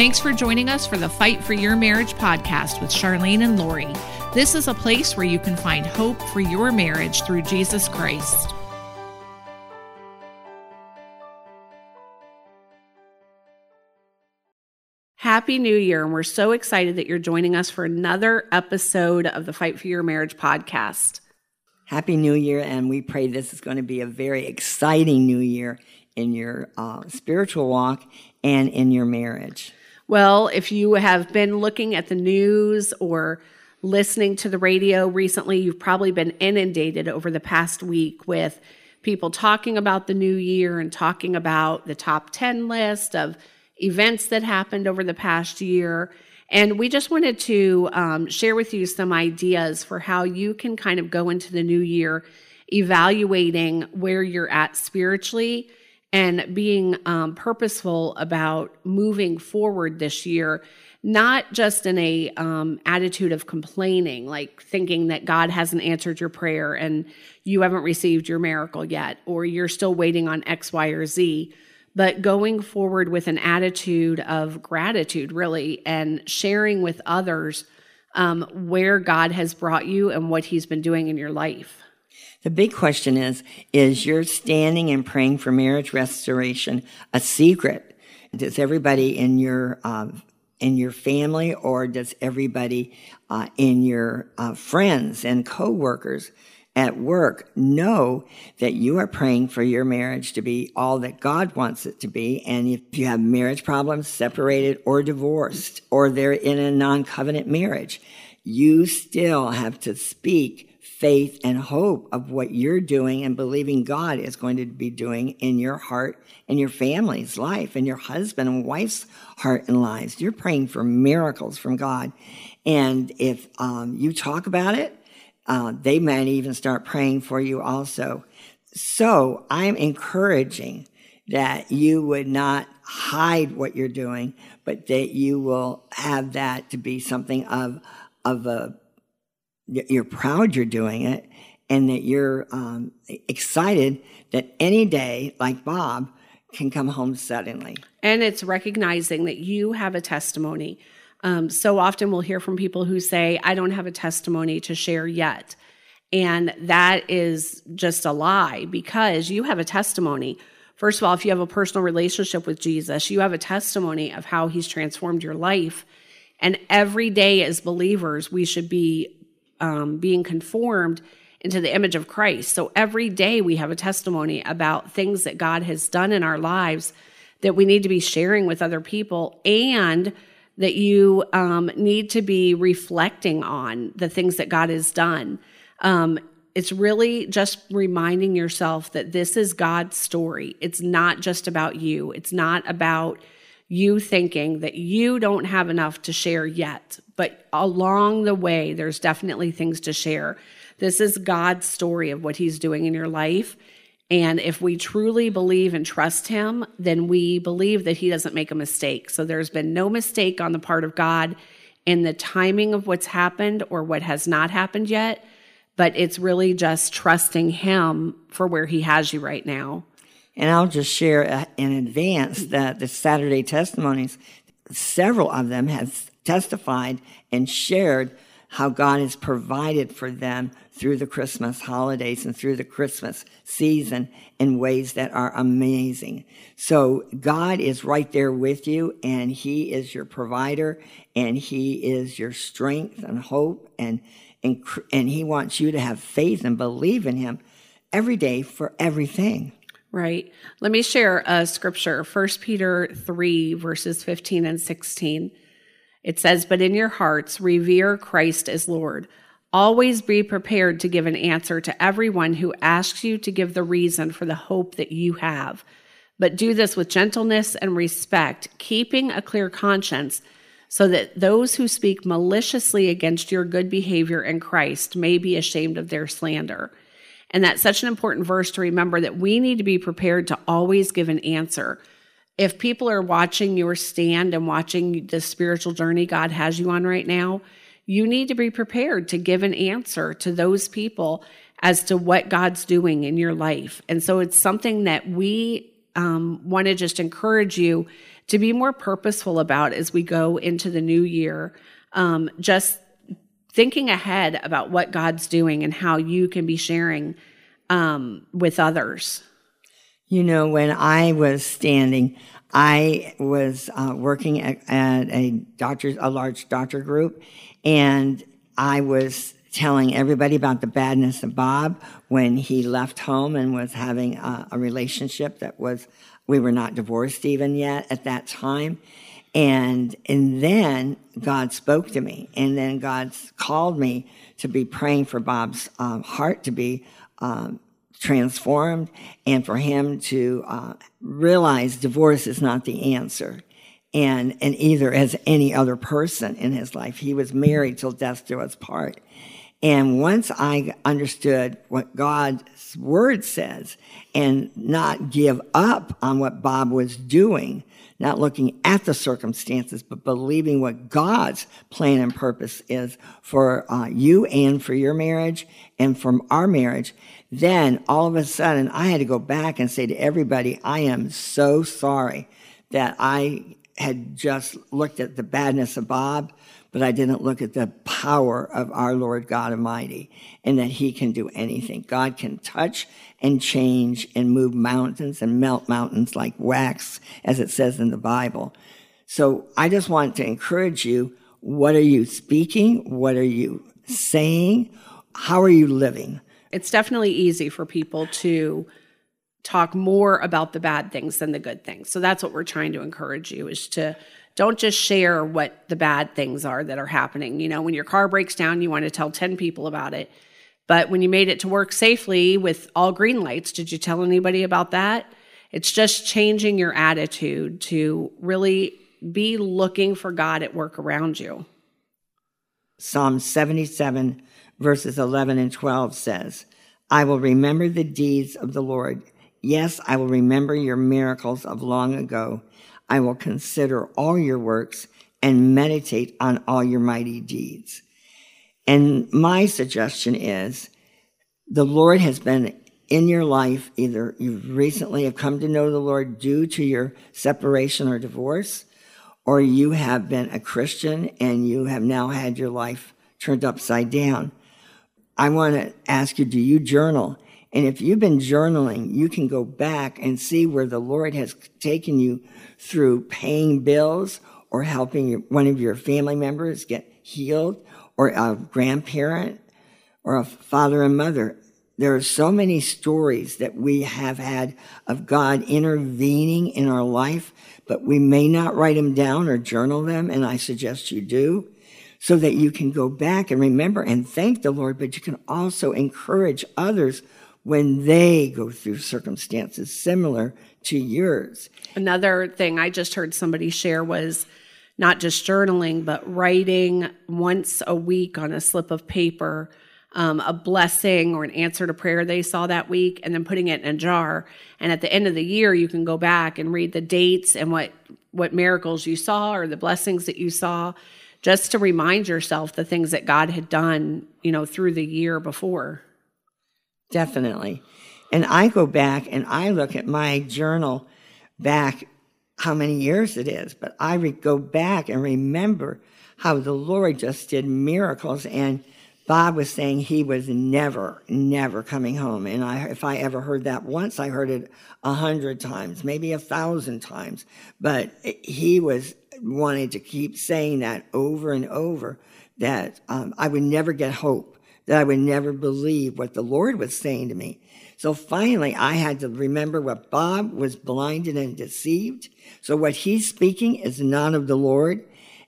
Thanks for joining us for the Fight for Your Marriage podcast with Charlyne and Lori. This is a place where you can find hope for your marriage through Jesus Christ. Happy New Year, and we're so excited that you're joining us for another episode of the Fight for Your Marriage podcast. Happy New Year, and we pray this is going to be a very exciting new year in your uh, spiritual walk and in your marriage. Well, if you have been looking at the news or listening to the radio recently, you've probably been inundated over the past week with people talking about the new year and talking about the top 10 list of events that happened over the past year. And we just wanted to um, share with you some ideas for how you can kind of go into the new year evaluating where you're at spiritually and being um, purposeful about moving forward this year not just in a um, attitude of complaining like thinking that god hasn't answered your prayer and you haven't received your miracle yet or you're still waiting on x y or z but going forward with an attitude of gratitude, really, and sharing with others um, where God has brought you and what He's been doing in your life. The big question is Is your standing and praying for marriage restoration a secret? Does everybody in your uh, in your family, or does everybody uh, in your uh, friends and coworkers at work know that you are praying for your marriage to be all that God wants it to be. And if you have marriage problems, separated or divorced, or they're in a non covenant marriage, you still have to speak faith and hope of what you're doing and believing God is going to be doing in your heart and your family's life and your husband and wife's heart and lives. You're praying for miracles from God. And if um, you talk about it, uh, they might even start praying for you also. So I'm encouraging that you would not hide what you're doing, but that you will have that to be something of, of a, you're proud you're doing it and that you're um, excited that any day, like Bob, can come home suddenly. And it's recognizing that you have a testimony um, so often we'll hear from people who say, I don't have a testimony to share yet. And that is just a lie because you have a testimony. First of all, if you have a personal relationship with Jesus, you have a testimony of how he's transformed your life. And every day as believers, we should be um, being conformed into the image of Christ. So every day we have a testimony about things that God has done in our lives that we need to be sharing with other people and that you um, need to be reflecting on the things that God has done. Um, it's really just reminding yourself that this is God's story. It's not just about you. It's not about you thinking that you don't have enough to share yet. But along the way, there's definitely things to share. This is God's story of what He's doing in your life. And if we truly believe and trust him, then we believe that he doesn't make a mistake. So there's been no mistake on the part of God in the timing of what's happened or what has not happened yet, but it's really just trusting him for where he has you right now. And I'll just share uh, in advance that the Saturday testimonies, several of them have testified and shared how God has provided for them through the Christmas holidays and through the Christmas season in ways that are amazing. So God is right there with you and he is your provider and he is your strength and hope and, and, and he wants you to have faith and believe in him every day for everything. Right. Let me share a scripture, 1 Peter 3 verses 15 and 16. It says, But in your hearts, revere Christ as Lord. Always be prepared to give an answer to everyone who asks you to give the reason for the hope that you have. But do this with gentleness and respect, keeping a clear conscience, so that those who speak maliciously against your good behavior in Christ may be ashamed of their slander. And that's such an important verse to remember that we need to be prepared to always give an answer if people are watching your stand and watching the spiritual journey God has you on right now, you need to be prepared to give an answer to those people as to what God's doing in your life. And so it's something that we um, want to just encourage you to be more purposeful about as we go into the new year. Um, just thinking ahead about what God's doing and how you can be sharing um, with others. You know, when I was standing, I was uh, working at, at a doctor, a large doctor group, and I was telling everybody about the badness of Bob when he left home and was having a, a relationship that was, we were not divorced even yet at that time. And, and then God spoke to me, and then God called me to be praying for Bob's um, heart to be um, transformed and for him to uh, realize divorce is not the answer. And, and either as any other person in his life, he was married till death do us part. And once I understood what God's word says and not give up on what Bob was doing, not looking at the circumstances, but believing what God's plan and purpose is for uh, you and for your marriage and from our marriage, then all of a sudden I had to go back and say to everybody, I am so sorry that I had just looked at the badness of Bob but I didn't look at the power of our Lord God Almighty and that He can do anything. God can touch and change and move mountains and melt mountains like wax, as it says in the Bible. So I just want to encourage you. What are you speaking? What are you saying? How are you living? It's definitely easy for people to talk more about the bad things than the good things. So that's what we're trying to encourage you is to don't just share what the bad things are that are happening. You know, when your car breaks down, you want to tell 10 people about it. But when you made it to work safely with all green lights, did you tell anybody about that? It's just changing your attitude to really be looking for God at work around you. Psalm 77, verses 11 and 12 says, I will remember the deeds of the Lord. Yes, I will remember your miracles of long ago. I will consider all your works and meditate on all your mighty deeds. And my suggestion is the Lord has been in your life. Either you recently have come to know the Lord due to your separation or divorce, or you have been a Christian and you have now had your life turned upside down. I want to ask you, do you journal? And if you've been journaling, you can go back and see where the Lord has taken you through paying bills or helping one of your family members get healed or a grandparent or a father and mother. There are so many stories that we have had of God intervening in our life, but we may not write them down or journal them. And I suggest you do so that you can go back and remember and thank the Lord, but you can also encourage others when they go through circumstances similar to yours. Another thing I just heard somebody share was not just journaling, but writing once a week on a slip of paper um, a blessing or an answer to prayer they saw that week and then putting it in a jar. And at the end of the year, you can go back and read the dates and what, what miracles you saw or the blessings that you saw just to remind yourself the things that God had done, you know, through the year before. Definitely. And I go back and I look at my journal back how many years it is, but I re- go back and remember how the Lord just did miracles. And Bob was saying he was never, never coming home. And I, if I ever heard that once, I heard it a hundred times, maybe a thousand times. But he was wanting to keep saying that over and over that um, I would never get hope that I would never believe what the Lord was saying to me. So finally, I had to remember what Bob was blinded and deceived. So what he's speaking is not of the Lord,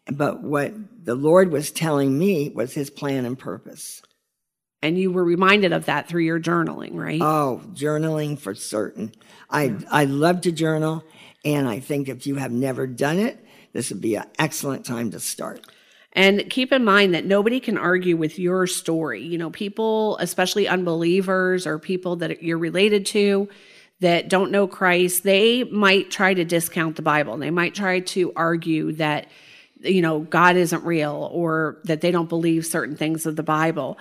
but what the Lord was telling me was his plan and purpose. And you were reminded of that through your journaling, right? Oh, journaling for certain. I, I love to journal. And I think if you have never done it, this would be an excellent time to start. And keep in mind that nobody can argue with your story. You know, people, especially unbelievers or people that you're related to that don't know Christ, they might try to discount the Bible. They might try to argue that, you know, God isn't real or that they don't believe certain things of the Bible.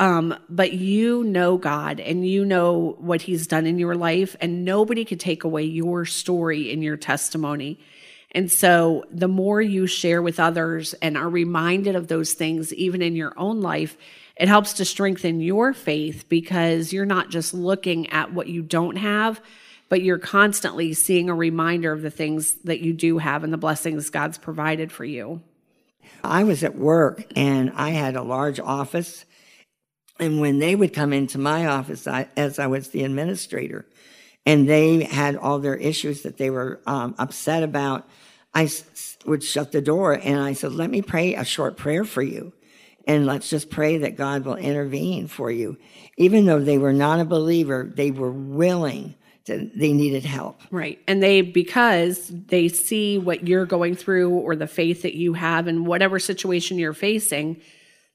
Um, but you know God and you know what He's done in your life, and nobody could take away your story and your testimony. And so the more you share with others and are reminded of those things, even in your own life, it helps to strengthen your faith because you're not just looking at what you don't have, but you're constantly seeing a reminder of the things that you do have and the blessings God's provided for you. I was at work and I had a large office. And when they would come into my office, I, as I was the administrator, and they had all their issues that they were um, upset about, I s- would shut the door and I said, Let me pray a short prayer for you. And let's just pray that God will intervene for you. Even though they were not a believer, they were willing to, they needed help. Right. And they, because they see what you're going through or the faith that you have in whatever situation you're facing,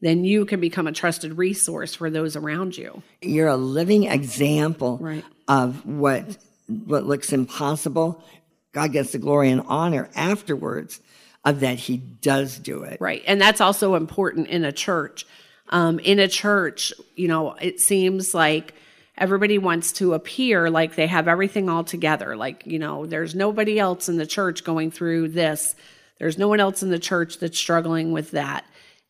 then you can become a trusted resource for those around you. You're a living example Right. Of what what looks impossible. God gets the glory and honor afterwards of that he does do it. Right. And that's also important in a church. Um, in a church, you know, it seems like everybody wants to appear like they have everything all together. Like, you know, there's nobody else in the church going through this. There's no one else in the church that's struggling with that.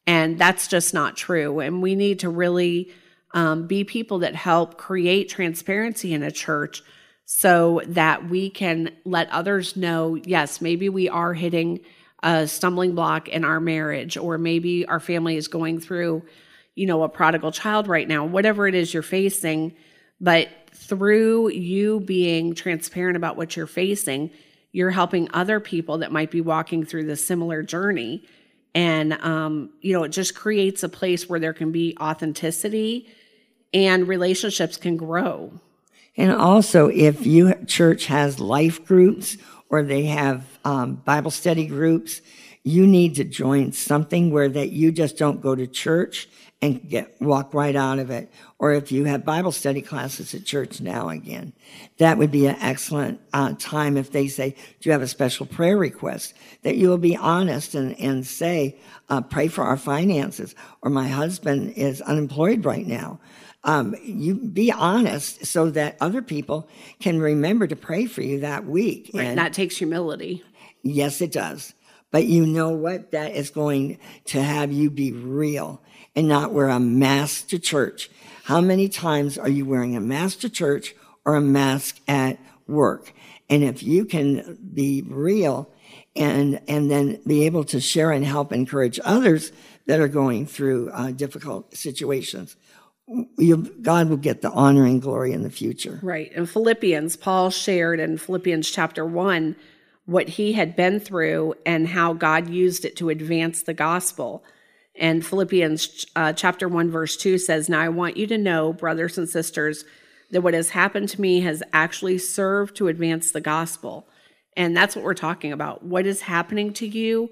And that's just not true. And we need to really um, be people that help create transparency in a church so that we can let others know yes, maybe we are hitting a stumbling block in our marriage, or maybe our family is going through, you know, a prodigal child right now, whatever it is you're facing. But through you being transparent about what you're facing, you're helping other people that might be walking through the similar journey. And, um, you know, it just creates a place where there can be authenticity and relationships can grow. And also, if you church has life groups or they have um, Bible study groups, you need to join something where that you just don't go to church and get walk right out of it. Or if you have Bible study classes at church now again, that would be an excellent uh, time if they say, "Do you have a special prayer request?" That you will be honest and and say, uh, "Pray for our finances," or "My husband is unemployed right now." Um, you be honest so that other people can remember to pray for you that week. And that takes humility. yes, it does. But you know what? That is going to have you be real and not wear a mask to church. How many times are you wearing a mask to church or a mask at work? And if you can be real and, and then be able to share and help encourage others that are going through uh, difficult situations, God will get the honor and glory in the future. Right. In Philippians, Paul shared in Philippians chapter 1 what he had been through and how God used it to advance the gospel. And Philippians uh, chapter 1, verse 2 says, Now I want you to know, brothers and sisters, that what has happened to me has actually served to advance the gospel. And that's what we're talking about. What is happening to you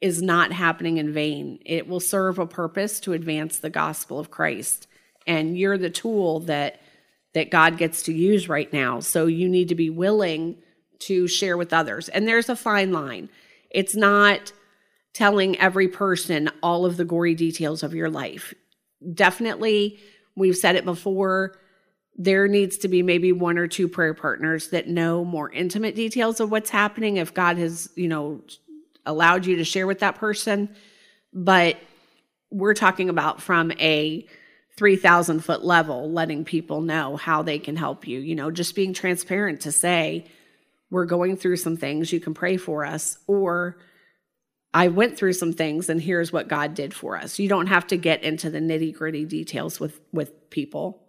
is not happening in vain, it will serve a purpose to advance the gospel of Christ. And you're the tool that that God gets to use right now. So you need to be willing to share with others. And there's a fine line. It's not telling every person all of the gory details of your life. Definitely, we've said it before, there needs to be maybe one or two prayer partners that know more intimate details of what's happening if God has, you know, allowed you to share with that person. But we're talking about from a 3,000 foot level, letting people know how they can help you. You know, just being transparent to say, we're going through some things, you can pray for us, or I went through some things and here's what God did for us. You don't have to get into the nitty gritty details with, with people.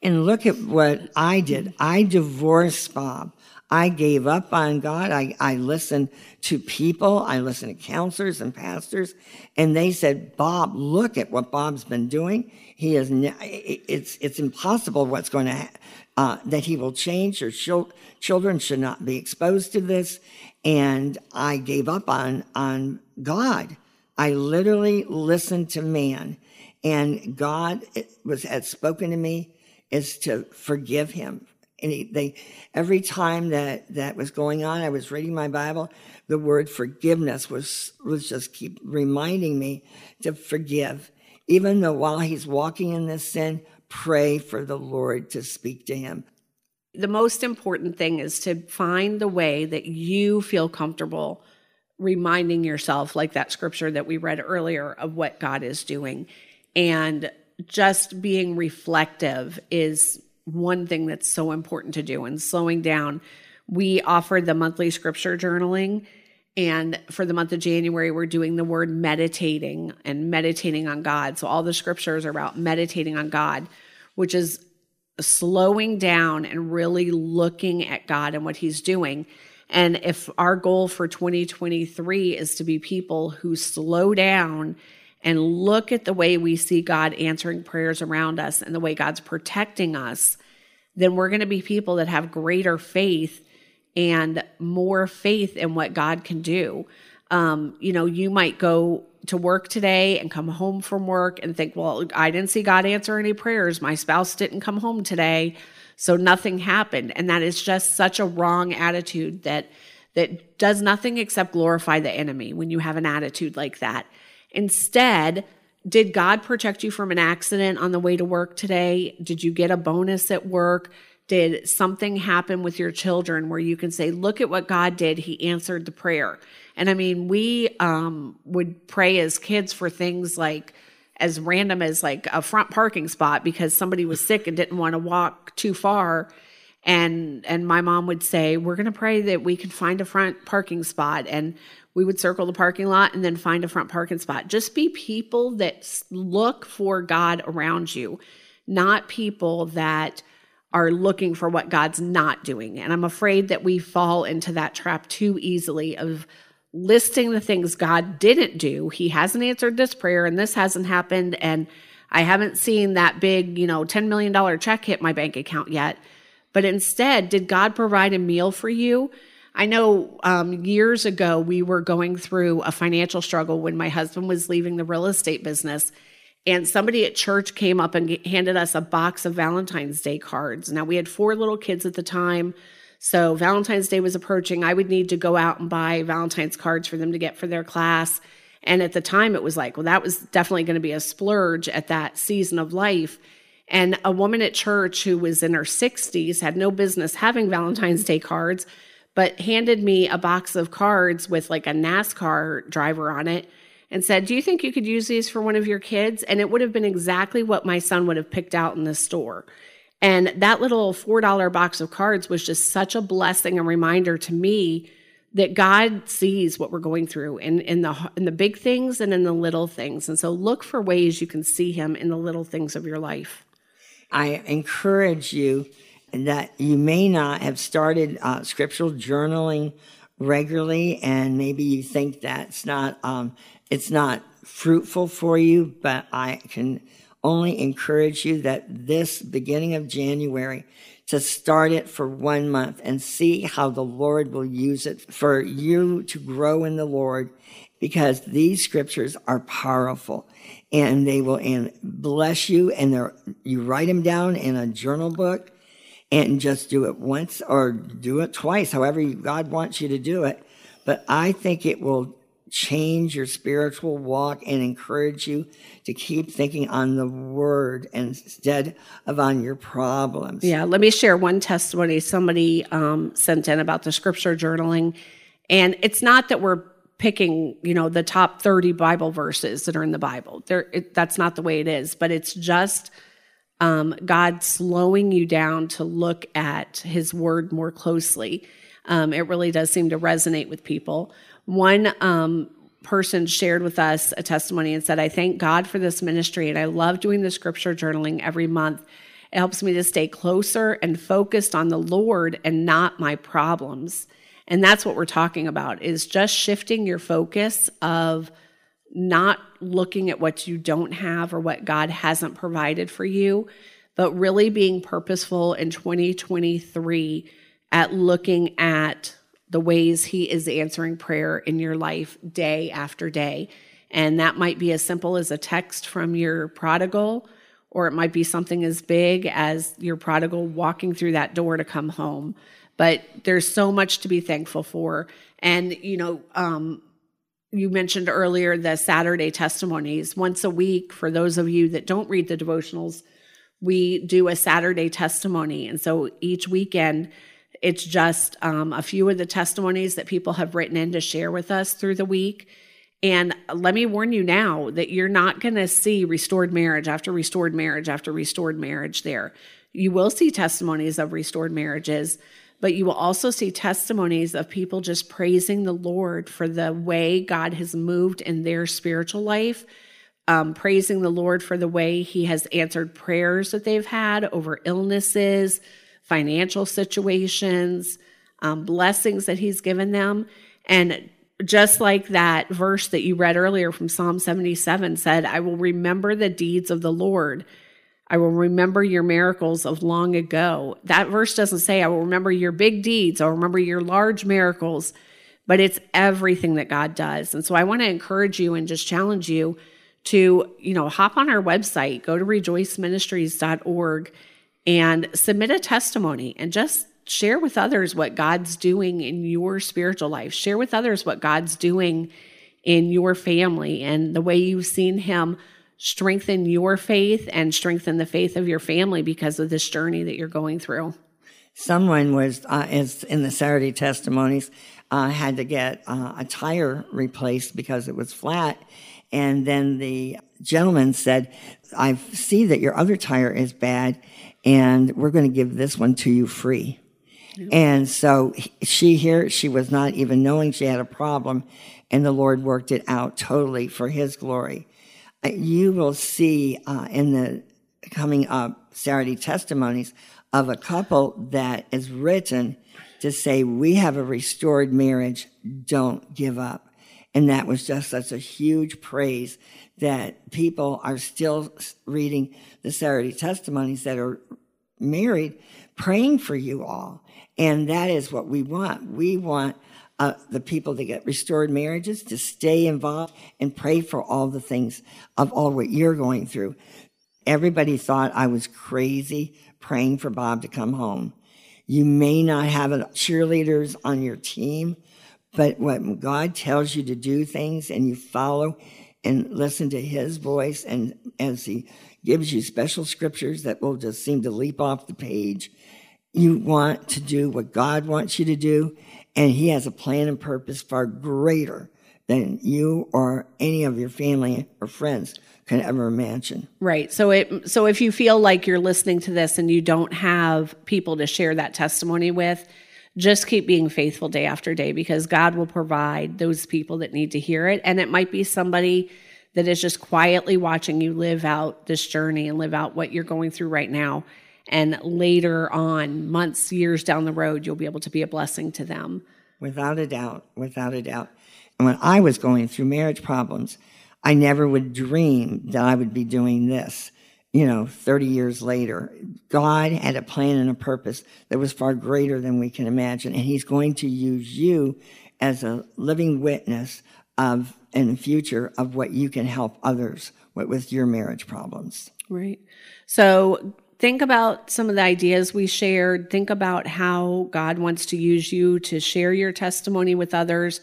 And look at what I did. I divorced Bob. I gave up on God. I, I listened to people. I listened to counselors and pastors. And they said, Bob, look at what Bob's been doing. He is, it's, it's impossible what's going to, uh, that he will change. Chil- children should not be exposed to this. And I gave up on, on God. I literally listened to man and God was, had spoken to me is to forgive him. And he, they, every time that that was going on, I was reading my Bible. The word forgiveness was was just keep reminding me to forgive, even though while he's walking in this sin, pray for the Lord to speak to him. The most important thing is to find the way that you feel comfortable reminding yourself, like that scripture that we read earlier, of what God is doing. And just being reflective is one thing that's so important to do and slowing down. We offered the monthly scripture journaling. And for the month of January, we're doing the word meditating and meditating on God. So all the scriptures are about meditating on God, which is slowing down and really looking at God and what He's doing. And if our goal for 2023 is to be people who slow down and look at the way we see God answering prayers around us and the way God's protecting us, then we're going to be people that have greater faith and more faith in what God can do. Um, you know, you might go to work today and come home from work and think, well, I didn't see God answer any prayers. My spouse didn't come home today, so nothing happened. And that is just such a wrong attitude that that does nothing except glorify the enemy when you have an attitude like that. Instead, did God protect you from an accident on the way to work today? Did you get a bonus at work? Did something happen with your children where you can say, look at what God did? He answered the prayer. And I mean, we um, would pray as kids for things like as random as like a front parking spot because somebody was sick and didn't want to walk too far. And and my mom would say, We're gonna pray that we can find a front parking spot. And we would circle the parking lot and then find a front parking spot. Just be people that look for God around you, not people that are looking for what God's not doing. And I'm afraid that we fall into that trap too easily of listing the things God didn't do. He hasn't answered this prayer and this hasn't happened. And I haven't seen that big, you know, $10 million check hit my bank account yet. But instead, did God provide a meal for you? I know um, years ago we were going through a financial struggle when my husband was leaving the real estate business. And somebody at church came up and handed us a box of Valentine's Day cards. Now, we had four little kids at the time. So, Valentine's Day was approaching. I would need to go out and buy Valentine's cards for them to get for their class. And at the time, it was like, well, that was definitely going to be a splurge at that season of life. And a woman at church who was in her 60s had no business having Valentine's Day cards but handed me a box of cards with like a NASCAR driver on it and said, Do you think you could use these for one of your kids? And it would have been exactly what my son would have picked out in the store. And that little $4 box of cards was just such a blessing and reminder to me that God sees what we're going through in, in the in the big things and in the little things. And so look for ways you can see him in the little things of your life. I encourage you that you may not have started uh, scriptural journaling regularly, and maybe you think that's not um, it's not fruitful for you. But I can only encourage you that this beginning of January to start it for one month and see how the Lord will use it for you to grow in the Lord because these scriptures are powerful and they will and bless you and you write them down in a journal book and just do it once or do it twice, however God wants you to do it. But I think it will change your spiritual walk and encourage you to keep thinking on the word instead of on your problems. Yeah, let me share one testimony somebody um, sent in about the scripture journaling. And it's not that we're picking, you know, the top 30 Bible verses that are in the Bible. There, that's not the way it is, but it's just – um, God slowing you down to look at His Word more closely. Um, it really does seem to resonate with people. One um, person shared with us a testimony and said, I thank God for this ministry and I love doing the scripture journaling every month. It helps me to stay closer and focused on the Lord and not my problems. And that's what we're talking about is just shifting your focus of not looking at what you don't have or what God hasn't provided for you, but really being purposeful in 2023 at looking at the ways He is answering prayer in your life day after day. And that might be as simple as a text from your prodigal, or it might be something as big as your prodigal walking through that door to come home. But there's so much to be thankful for. And, you know, um, you mentioned earlier the Saturday testimonies once a week for those of you that don't read the devotionals. we do a Saturday testimony. And so each weekend, it's just um, a few of the testimonies that people have written in to share with us through the week. And let me warn you now that you're not going to see restored marriage after restored marriage after restored marriage there. You will see testimonies of restored marriages, but you will also see testimonies of people just praising the Lord for the way God has moved in their spiritual life, um, praising the Lord for the way He has answered prayers that they've had over illnesses, financial situations, um, blessings that He's given them. And just like that verse that you read earlier from Psalm 77 said, I will remember the deeds of the Lord. I will remember your miracles of long ago. That verse doesn't say, I will remember your big deeds, I'll remember your large miracles, but it's everything that God does. And so I want to encourage you and just challenge you to, you know, hop on our website, go to rejoiceministries.org and submit a testimony and just share with others what God's doing in your spiritual life. Share with others what God's doing in your family and the way you've seen Him strengthen your faith and strengthen the faith of your family because of this journey that you're going through. Someone was, uh, in the Saturday testimonies, uh, had to get uh, a tire replaced because it was flat. And then the gentleman said, I see that your other tire is bad, and we're going to give this one to you free. And so she here, she was not even knowing she had a problem, and the Lord worked it out totally for His glory. Uh, you will see uh, in the coming up Saturday testimonies of a couple that is written to say, We have a restored marriage, don't give up. And that was just such a huge praise that people are still reading the Saturday testimonies that are married, praying for you all. And that is what we want. We want uh, the people that get restored marriages to stay involved and pray for all the things of all what you're going through. Everybody thought I was crazy praying for Bob to come home. You may not have cheerleaders on your team, but when God tells you to do things and you follow and listen to his voice and as he gives you special scriptures that will just seem to leap off the page, you want to do what God wants you to do, and He has a plan and purpose far greater than you or any of your family or friends can ever imagine. Right. So it so if you feel like you're listening to this and you don't have people to share that testimony with, just keep being faithful day after day because God will provide those people that need to hear it and it might be somebody that is just quietly watching you live out this journey and live out what you're going through right now and later on, months, years down the road, you'll be able to be a blessing to them. Without a doubt, without a doubt. And when I was going through marriage problems, I never would dream that I would be doing this. You know, 30 years later, God had a plan and a purpose that was far greater than we can imagine. And He's going to use you as a living witness of in the future of what you can help others with, with your marriage problems. Right. So think about some of the ideas we shared. Think about how God wants to use you to share your testimony with others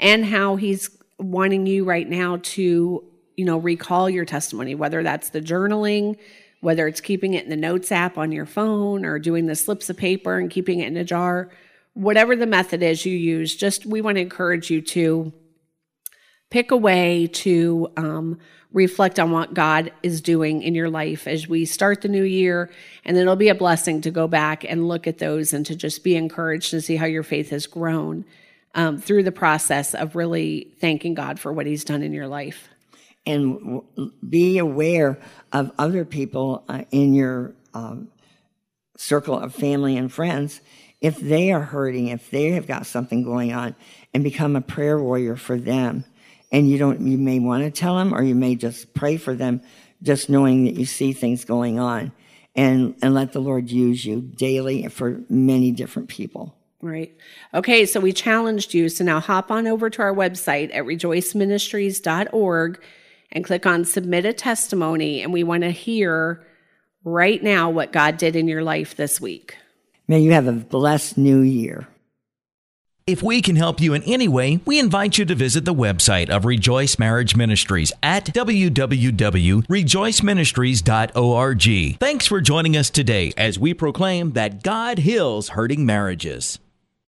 and how He's wanting you right now to, you know, recall your testimony, whether that's the journaling, whether it's keeping it in the notes app on your phone or doing the slips of paper and keeping it in a jar. Whatever the method is you use, just we want to encourage you to pick a way to um, reflect on what God is doing in your life as we start the new year. And it'll be a blessing to go back and look at those and to just be encouraged to see how your faith has grown um, through the process of really thanking God for what He's done in your life. And be aware of other people uh, in your um, circle of family and friends if they are hurting, if they have got something going on, and become a prayer warrior for them and you don't you may want to tell them or you may just pray for them just knowing that you see things going on and and let the lord use you daily for many different people Right. Okay, so we challenged you. So now hop on over to our website at rejoiceministries.org and click on submit a testimony. And we want to hear right now what God did in your life this week. May you have a blessed new year. If we can help you in any way, we invite you to visit the website of Rejoice Marriage Ministries at www.rejoiceministries.org. Thanks for joining us today as we proclaim that God heals hurting marriages.